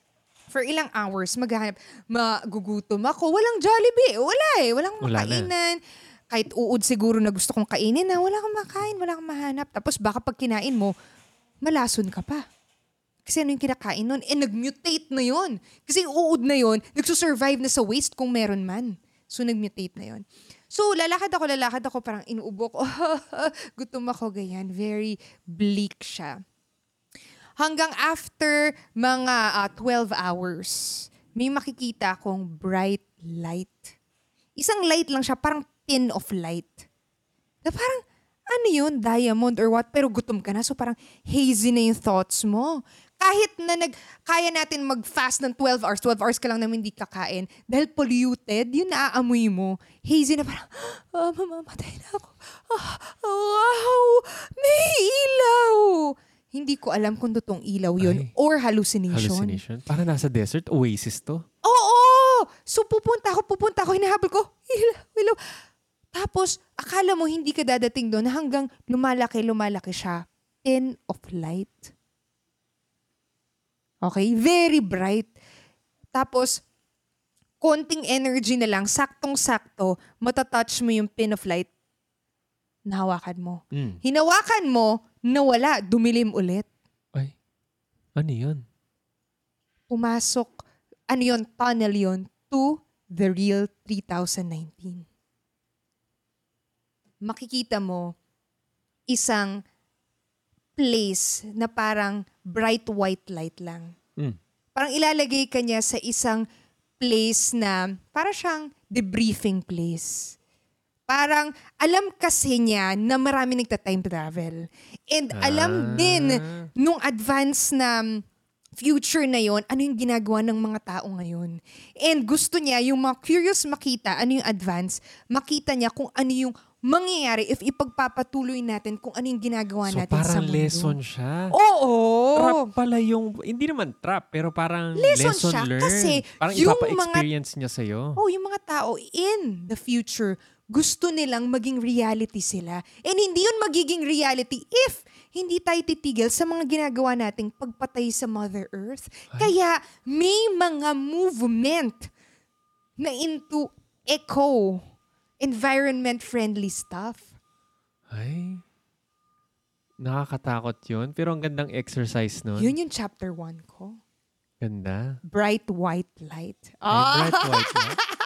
[SPEAKER 1] For ilang hours, maghahanap. Magugutom ako. Walang Jollibee. Wala eh. Walang
[SPEAKER 2] Wala na.
[SPEAKER 1] makainan. Kahit uod siguro na gusto kong kainin na, wala kang makain, wala kang mahanap. Tapos baka pag kinain mo, malason ka pa. Kasi ano yung kinakain nun? Eh, nag-mutate na yon Kasi yung uod na yon nagsusurvive na sa waste kung meron man. So, nag-mutate na yon So, lalakad ako, lalakad ako, parang inuubo ko. [laughs] Gutom ako, ganyan. Very bleak siya. Hanggang after mga ah, 12 hours, may makikita akong bright light. Isang light lang siya, parang tin of light. Na parang, ano yun, diamond or what? Pero gutom ka na, so parang hazy na yung thoughts mo. Kahit na nag, kaya natin mag-fast ng 12 hours, 12 hours ka lang naman hindi kakain, dahil polluted, yun naaamoy mo. Hazy na parang, [gasps] ah, mamamatay na ako. Ah, wow, may ilaw. Hindi ko alam kung totoong ilaw yun
[SPEAKER 2] Ay.
[SPEAKER 1] or hallucination.
[SPEAKER 2] Hallucination. Parang nasa desert, oasis to.
[SPEAKER 1] Oo! So pupunta ako, pupunta ako, hinahabol ko, ilaw, ilaw. Tapos, akala mo hindi ka dadating doon hanggang lumalaki, lumalaki siya. pin of light. Okay? Very bright. Tapos, konting energy na lang, saktong-sakto, matatouch mo yung pin of light, nahawakan mo.
[SPEAKER 2] Mm.
[SPEAKER 1] Hinawakan mo, nawala, dumilim ulit.
[SPEAKER 2] Ay, ano yun?
[SPEAKER 1] Pumasok, ano yun, tunnel yun, to the real 3019. Makikita mo, isang place na parang bright white light lang.
[SPEAKER 2] Mm.
[SPEAKER 1] Parang ilalagay ka niya sa isang place na para siyang debriefing place. Parang alam kasi niya na marami nagta-time travel. And alam
[SPEAKER 2] Ah.
[SPEAKER 1] din nung advance na future na yon ano yung ginagawa ng mga tao ngayon. And gusto niya, yung mga curious makita, ano yung advance, makita niya kung ano yung mangyayari if ipagpapatuloy natin kung ano yung ginagawa
[SPEAKER 2] So
[SPEAKER 1] natin sa
[SPEAKER 2] parang
[SPEAKER 1] mundo.
[SPEAKER 2] lesson siya.
[SPEAKER 1] Oo.
[SPEAKER 2] Trap pala yung, hindi naman trap, pero parang
[SPEAKER 1] Lesson
[SPEAKER 2] lesson,
[SPEAKER 1] siya,
[SPEAKER 2] learned.
[SPEAKER 1] kasi
[SPEAKER 2] parang
[SPEAKER 1] yung
[SPEAKER 2] ipapa-experience niya sa'yo.
[SPEAKER 1] Oh, yung mga tao in the future, gusto nilang maging reality sila. And hindi yun magiging reality if hindi tayo titigil sa mga ginagawa nating pagpatay sa Mother Earth. Kaya may mga movement na into eco, environment-friendly stuff.
[SPEAKER 2] Ay, nakakatakot yun. Pero ang gandang exercise nun.
[SPEAKER 1] Yun yung chapter 1 ko.
[SPEAKER 2] Ganda.
[SPEAKER 1] Bright white light.
[SPEAKER 2] Ay,
[SPEAKER 1] Ah,
[SPEAKER 2] bright white light. [laughs]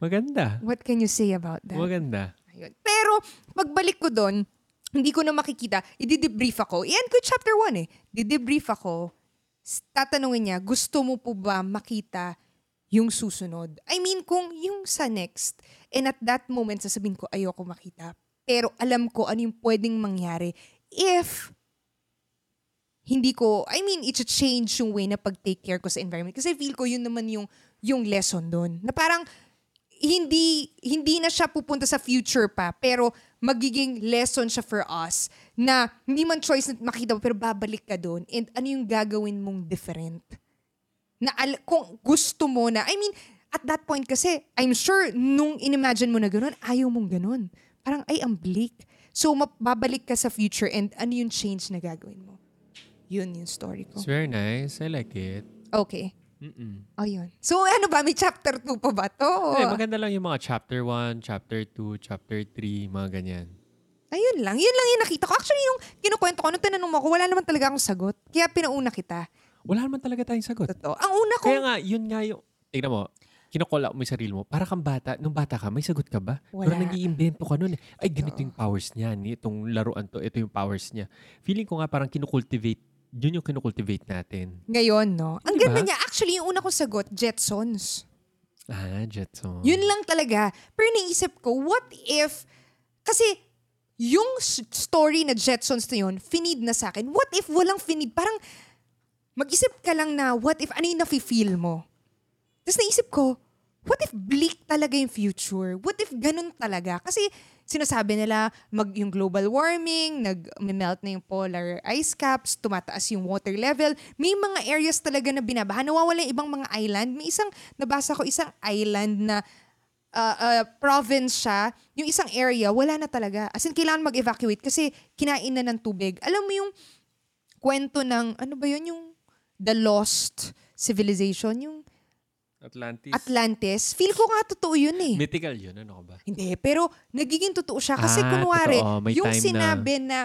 [SPEAKER 2] Maganda.
[SPEAKER 1] what can you say about that?
[SPEAKER 2] Maganda.
[SPEAKER 1] Ayun. Pero, pagbalik ko doon, hindi ko na makikita, i-debrief ako. Iyan ko chapter 1 eh. Di-debrief ako, tatanungin niya, gusto mo po ba makita yung susunod? I mean, kung yung sa next, and at that moment, sasabihin ko, ayoko makita. Pero alam ko ano yung pwedeng mangyari if hindi ko, I mean, it's change yung way na pag-take care ko sa environment. Kasi feel ko yun naman yung, yung lesson doon. Na parang, hindi hindi na siya pupunta sa future pa pero magiging lesson siya for us na hindi man choice na makita mo pero babalik ka doon. And ano yung gagawin mong different? Na al- kung gusto mo na I mean at that point kasi I'm sure nung inimagine mo na ganun ayaw mong ganun parang ay ang bleak. So mababalik ka sa future and ano yung change na gagawin mo? Yun yung story ko.
[SPEAKER 2] It's very nice. I like it.
[SPEAKER 1] okay
[SPEAKER 2] Mm-mm.
[SPEAKER 1] oh yun so ano ba may chapter 2 pa ba to
[SPEAKER 2] Eh, maganda lang yung mga chapter 1, chapter 2, chapter 3, mga ganyan.
[SPEAKER 1] Ayun lang. Yun lang yung nakita ko. Actually, yung kinukwento ko, nung tinanong mo ako, wala naman talaga akong sagot. Kaya pinauna kita.
[SPEAKER 2] Wala naman talaga tayong sagot.
[SPEAKER 1] Totoo. Ang una ko,
[SPEAKER 2] Kaya nga, yun nga yung, tignan mo, kinukola mo yung sarili mo. Para kang bata, nung bata ka, may sagot ka ba? Pero
[SPEAKER 1] Wala.
[SPEAKER 2] nag-iimbento ka nun. eh. Ay, ganito yung powers niya. Itong laruan to, ito yung powers niya. Feeling ko nga parang kinukultivate, yun yung kinukultivate natin.
[SPEAKER 1] ngayon, no? Ang
[SPEAKER 2] Di
[SPEAKER 1] ganda niya. Actually, yung una kong sagot, Jetsons.
[SPEAKER 2] Ah, Jetson.
[SPEAKER 1] Yun lang talaga. Pero naisip ko, what if, kasi yung story na Jetsons na yun, finid na sa akin. What if walang finid? Parang, mag-isip ka lang na, what if, ano yung nafe-feel mo? Tapos naisip ko, what if bleak talaga yung future? What if ganun talaga? Kasi sinasabi nila, mag yung global warming, nag-melt na yung polar ice caps, tumataas yung water level. May mga areas talaga na binabaha. Nawawala yung ibang mga island. May isang, nabasa ko isang island na uh, uh, province siya, yung isang area, wala na talaga. As in, kailangan mag-evacuate kasi kinain na ng tubig. Alam mo yung kwento ng, ano ba yun, yung The Lost Civilization, yung
[SPEAKER 2] Atlantis.
[SPEAKER 1] Atlantis. Feel ko nga totoo yun eh.
[SPEAKER 2] Mythical yun, ano ka ba?
[SPEAKER 1] Hindi, pero nagiging totoo siya. Kasi
[SPEAKER 2] Ah,
[SPEAKER 1] kunwari,
[SPEAKER 2] totoo. May
[SPEAKER 1] yung
[SPEAKER 2] time na-
[SPEAKER 1] sinabi na,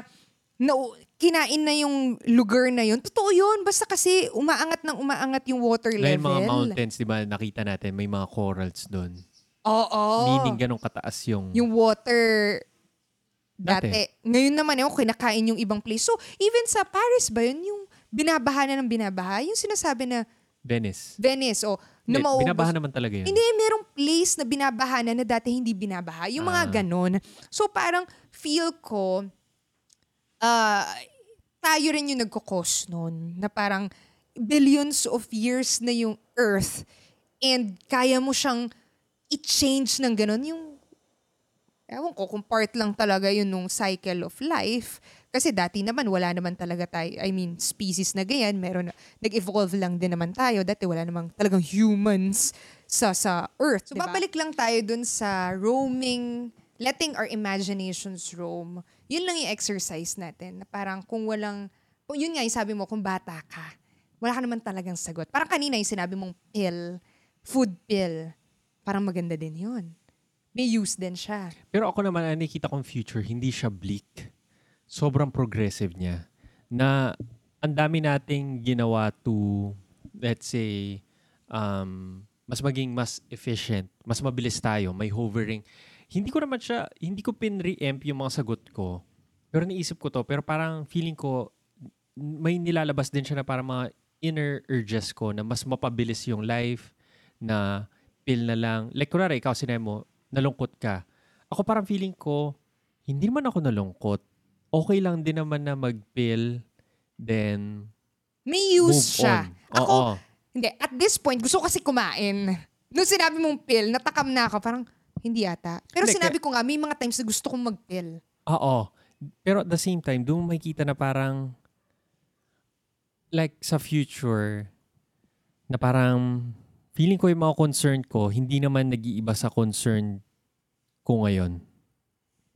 [SPEAKER 1] na, kinain na yung lugar na yun, totoo yun. Basta kasi umaangat ng umaangat yung water
[SPEAKER 2] Ngayon
[SPEAKER 1] level.
[SPEAKER 2] mga mountains, di ba, nakita natin, may mga corals doon.
[SPEAKER 1] Oo.
[SPEAKER 2] Meaning ganong kataas yung...
[SPEAKER 1] yung water
[SPEAKER 2] Dati.
[SPEAKER 1] dati. Ngayon naman yung kinakain yung ibang place. So, even sa Paris ba yun, yung binabaha na ng binabaha, yung sinasabi na
[SPEAKER 2] Venice.
[SPEAKER 1] Venice o na
[SPEAKER 2] Hindi, binabaha naman talaga yun.
[SPEAKER 1] Hindi, merong place na binabaha na na dati hindi binabaha. Yung mga
[SPEAKER 2] Ah.
[SPEAKER 1] ganon. So parang feel ko, ah, tayo rin yung nagkakos nun. Na parang billions of years na yung Earth and kaya mo siyang i-change ng ganon. Yung, ewan ko, kung part lang talaga yun nung cycle of life. Kasi dati naman, wala naman talaga tayo, I mean, species na ganyan. Meron, nag-evolve lang din naman tayo. Dati wala namang talagang humans sa sa Earth. So,
[SPEAKER 2] Diba?
[SPEAKER 1] babalik lang tayo dun sa roaming, letting our imaginations roam. yun lang yung exercise natin. Na parang kung walang, yun nga yung sabi mo, kung bata ka, wala ka naman talagang sagot. Parang kanina yung sinabi mong pill, food pill, parang maganda din yun. May use din siya.
[SPEAKER 2] Pero ako naman, ang nakikita kong future, hindi siya bleak. Sobrang progressive niya. Na ang dami nating ginawa to, let's say, um, mas maging mas efficient, mas mabilis tayo, may hovering. Hindi ko naman siya, hindi ko pin-reamp yung mga sagot ko. Pero naisip ko to, pero parang feeling ko, may nilalabas din siya na parang mga inner urges ko na mas mapabilis yung life, na pill na lang. Like, kunwari, ikaw sinabi mo, nalungkot ka. Ako parang feeling ko, hindi naman ako nalungkot. Okay lang din naman na mag-pill, then
[SPEAKER 1] May
[SPEAKER 2] move
[SPEAKER 1] use siya.
[SPEAKER 2] on.
[SPEAKER 1] Ako,
[SPEAKER 2] Oo.
[SPEAKER 1] hindi, at this point, gusto ko kasi kumain. Nung sinabi mong pill, natakam na ako, parang, hindi ata. Pero
[SPEAKER 2] Hindi,
[SPEAKER 1] sinabi ko nga, may mga times na gusto kong mag-pill.
[SPEAKER 2] Oo. Pero at the same time, doon mo makikita na parang like sa future na parang feeling ko yung mga concern ko hindi naman nag-iiba sa concern ko ngayon.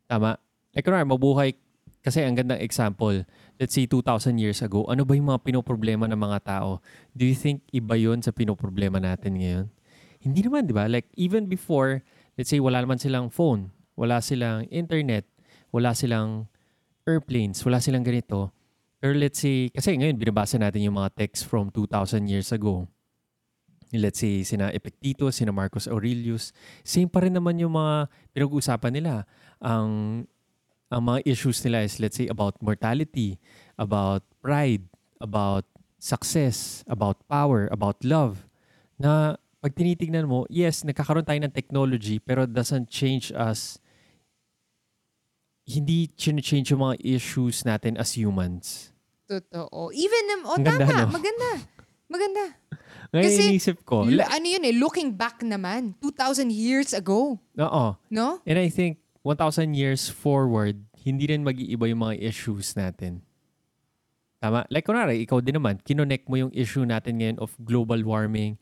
[SPEAKER 2] Tama? Like, kunwari, mabuhay kasi ang gandang example, let's say 2,000 years ago, ano ba yung mga pinoproblema ng mga tao? Do you think iba yon sa pinoproblema natin ngayon? Hindi naman, di ba? Like, even before, let's say wala naman silang phone, wala silang internet, wala silang airplanes, wala silang ganito. Pero let's say, kasi ngayon binabasa natin yung mga texts from 2,000 years ago. Let's say, sina Epictetus, sina Marcus Aurelius. Same pa rin naman yung mga pinag-uusapan nila. Ang, ang mga issues nila is, let's say, about mortality, about pride, about success, about power, about love. Na pag tinitignan mo, yes, nagkakaroon tayo ng technology, pero doesn't change us hindi change yung mga issues natin as humans.
[SPEAKER 1] Totoo. Even, um, oh,
[SPEAKER 2] Ang ganda,
[SPEAKER 1] tama,
[SPEAKER 2] no?
[SPEAKER 1] maganda. Maganda. [laughs]
[SPEAKER 2] Ngayon
[SPEAKER 1] Kasi,
[SPEAKER 2] inisip ko,
[SPEAKER 1] L- ano yun eh, looking back naman, 2,000 years ago.
[SPEAKER 2] oo.
[SPEAKER 1] No?
[SPEAKER 2] And I think 1,000 years forward, hindi rin mag-iiba yung mga issues natin. Tama? Like kunwari, ikaw din naman, kinonect mo yung issue natin ngayon of global warming,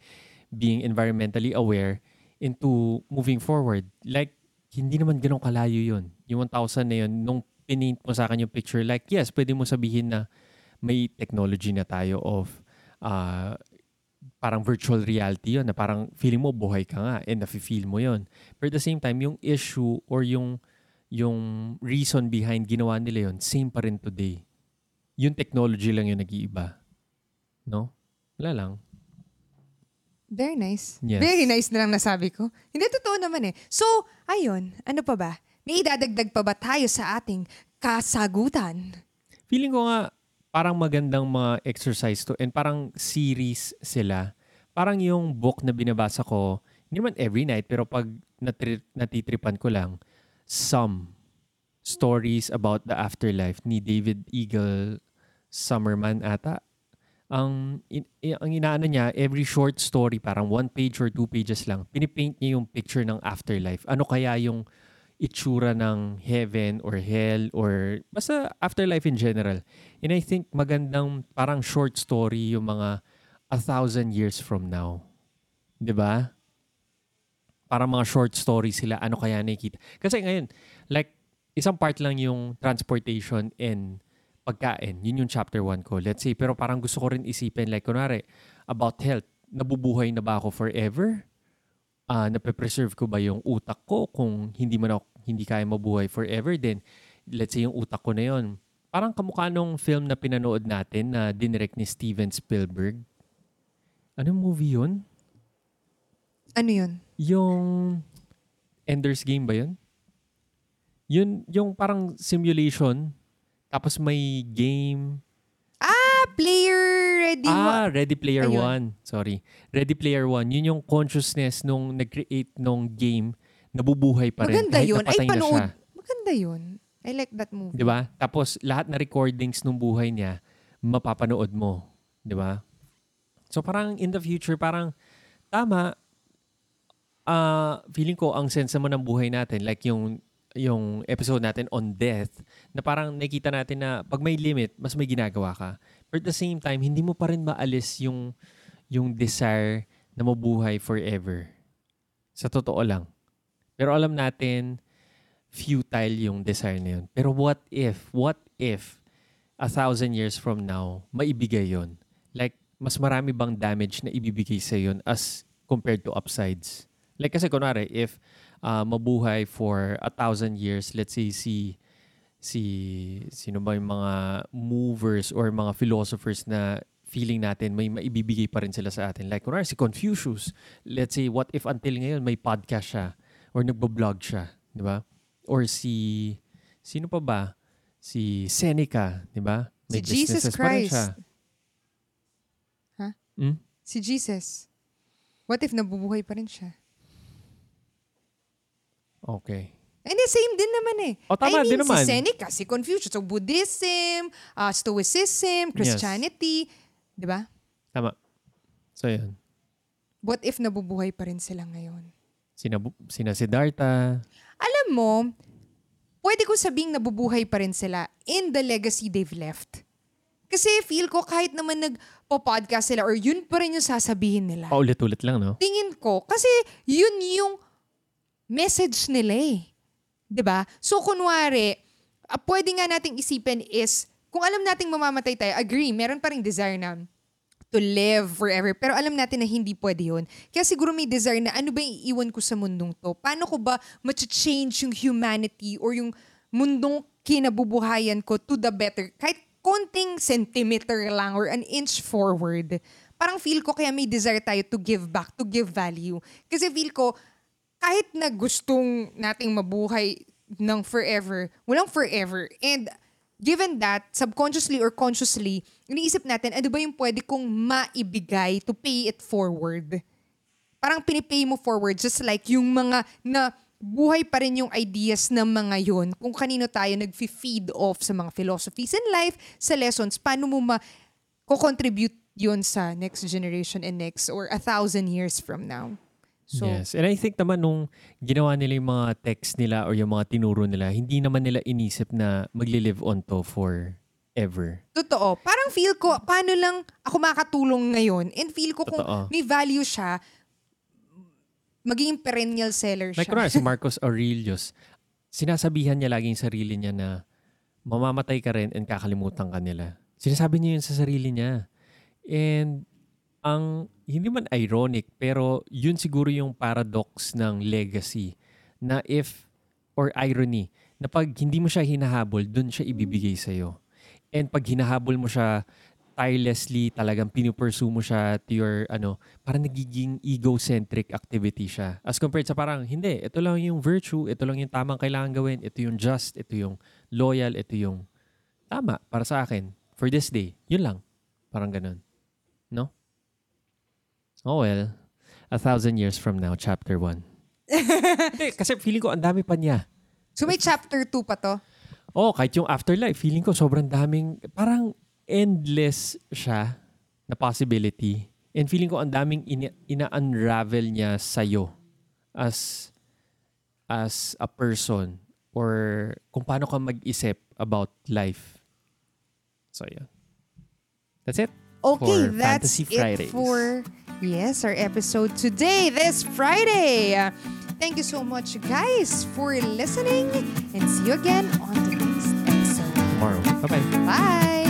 [SPEAKER 2] being environmentally aware, into moving forward. Like, hindi naman ganun kalayo yun. Yung 1,000 na yun, nung pinint mo sa akin yung picture, like, yes, pwede mo sabihin na may technology na tayo of uh, parang virtual reality yun, na parang feeling mo buhay ka nga and nafe-feel mo yun. But at the same time, yung issue or yung yung reason behind ginawa nila yun, same pa rin today. Yung technology lang yung nag-iiba. No? Wala lang.
[SPEAKER 1] Very nice.
[SPEAKER 2] Yes.
[SPEAKER 1] Very nice na lang nasabi ko. Hindi, totoo naman eh. So, ayun, ano pa ba? May idadagdag pa ba tayo sa ating kasagutan?
[SPEAKER 2] Feeling ko nga, parang magandang mga exercise to and parang series sila. Parang yung book na binabasa ko, hindi naman every night, pero pag natri- natitripan ko lang, some stories about the afterlife ni David Eagle Summerman ata. Ang, in, ang inaano niya, every short story, parang one page or two pages lang, pinipaint niya yung picture ng afterlife. Ano kaya yung itsura ng heaven or hell or basta afterlife in general. And I think magandang parang short story yung mga a thousand years from now. 'Di ba? Parang mga short story sila, ano kaya nakikita. Kasi ngayon, like, isang part lang yung transportation and pagkain. Yun yung chapter 1 ko. Let's say, pero parang gusto ko rin isipin, like, kunwari, about health. Nabubuhay na ba ako forever? Ah, nape-preserve ko ba yung utak ko kung hindi man ako, hindi kaya mabuhay forever? Then, let's say yung utak ko na yun. Parang kamukha nung film na pinanood natin na dinirect ni Steven Spielberg. Anong movie yun?
[SPEAKER 1] Ano yun?
[SPEAKER 2] Yung Ender's Game ba yun? Yun, yung parang simulation, tapos may game.
[SPEAKER 1] Player ready.
[SPEAKER 2] Ah, Ready Player
[SPEAKER 1] Ayun.
[SPEAKER 2] One. Sorry. Ready Player One. Yun yung consciousness nung nag-create nung game, nabubuhay pa rin.
[SPEAKER 1] Maganda
[SPEAKER 2] kahit
[SPEAKER 1] yun. Ay,
[SPEAKER 2] napatay na
[SPEAKER 1] panood.
[SPEAKER 2] siya.
[SPEAKER 1] Maganda yun. I like that movie.
[SPEAKER 2] Di ba? Tapos lahat na recordings nung buhay niya, mapapanood mo. Di ba? So parang in the future, parang tama, ah feeling ko ang sense naman ng buhay natin, like yung yung episode natin on death, na parang nakita natin na pag may limit, mas may ginagawa ka. But at the same time, hindi mo pa rin maalis yung, yung desire na mabuhay forever. Sa totoo lang. Pero alam natin, futile yung desire na yun. Pero what if, what if a thousand years from now, maibigay yon Like, mas marami bang damage na ibibigay sa yun as compared to upsides? Like kasi kunwari, if uh, mabuhay for a thousand years, let's say si si sino ba yung mga movers or mga philosophers na feeling natin may maibibigay pa rin sila sa atin. Like kunwari si Confucius, let's say what if until ngayon may podcast siya or nagbo-vlog siya, di ba? Or si sino pa ba? Si Seneca, di ba?
[SPEAKER 1] Si
[SPEAKER 2] May
[SPEAKER 1] Jesus
[SPEAKER 2] pa rin
[SPEAKER 1] Christ.
[SPEAKER 2] siya.
[SPEAKER 1] Ha?
[SPEAKER 2] Hmm?
[SPEAKER 1] Si Jesus. What if nabubuhay pa rin siya?
[SPEAKER 2] Okay.
[SPEAKER 1] Hindi, same din naman eh.
[SPEAKER 2] O, tama
[SPEAKER 1] I mean,
[SPEAKER 2] din naman.
[SPEAKER 1] si Seneca, si Confucius, so Buddhism, uh, Stoicism, Christianity, di ba?
[SPEAKER 2] Tama. So, yun.
[SPEAKER 1] What if nabubuhay pa rin sila ngayon?
[SPEAKER 2] Sina, sina Siddhartha.
[SPEAKER 1] Alam mo, pwede ko sabing nabubuhay pa rin sila in the legacy they've left. Kasi feel ko kahit naman nagpo-podcast sila or yun pa rin yung sasabihin nila.
[SPEAKER 2] Paulit-ulit lang, no?
[SPEAKER 1] Tingin ko, kasi yun yung message nila eh. 'Di ba? So kunwari, uh, pwede nga nating isipin is, kung alam nating mamamatay tayo, agree, meron pa ring desire na to live forever. Pero alam natin na hindi pwede yun. Kaya siguro may desire na ano ba yung iiwan ko sa mundong to? Paano ko ba change yung humanity or yung mundong kinabubuhayan ko to the better? Kahit konting centimeter lang or an inch forward. Parang feel ko kaya may desire tayo to give back, to give value. Kasi feel ko, kahit na gustong nating mabuhay ng forever, walang forever. And given that, subconsciously or consciously, iniisip natin, ano ba yung pwede kong maibigay to pay it forward? Parang pinipay mo forward just like yung mga na buhay pa rin yung ideas ng mga yun. Kung kanino tayo nag-feed off sa mga philosophies in life, sa lessons, paano mo ma contribute yun sa next generation and next or a thousand years from now. So,
[SPEAKER 2] yes. And I think naman nung ginawa nila yung mga text nila or yung mga tinuro nila, hindi naman nila inisip na magli-live on to forever.
[SPEAKER 1] Totoo. Parang feel ko, paano lang ako makatulong ngayon? And feel ko kung
[SPEAKER 2] Totoo.
[SPEAKER 1] may value siya, magiging perennial seller siya.
[SPEAKER 2] Like kunwari, si [laughs] Marcos Aurelius, sinasabihan niya laging sarili niya na mamamatay ka rin and kakalimutan ka nila. Sinasabi niya yun sa sarili niya. And ang hindi man ironic, pero yun siguro yung paradox ng legacy na if, or irony, na pag hindi mo siya hinahabol, dun siya ibibigay sa'yo. And pag hinahabol mo siya tirelessly, talagang pinupursue mo siya to your, ano, parang nagiging egocentric activity siya. As compared sa parang, hindi, ito lang yung virtue, ito lang yung tamang kailangan gawin, ito yung just, ito yung loyal, ito yung tama para sa akin for this day. Yun lang. Parang ganun. No? Oh well, a thousand years from now, chapter 1. [laughs] Hindi, kasi feeling ko ang dami pa niya.
[SPEAKER 1] So may chapter 2 pa to?
[SPEAKER 2] Oh, kahit yung afterlife, feeling ko sobrang daming, parang endless siya na possibility. And feeling ko ang daming ina- ina-unravel niya sa'yo as, as a person or kung paano ka mag-isip about life. So, yun. That's it.
[SPEAKER 1] Okay, that's
[SPEAKER 2] Fantasy
[SPEAKER 1] it for yes our episode today, this Friday. Thank you so much, guys, for listening, and see you again on the next episode.
[SPEAKER 2] Tomorrow. Bye-bye.
[SPEAKER 1] Bye.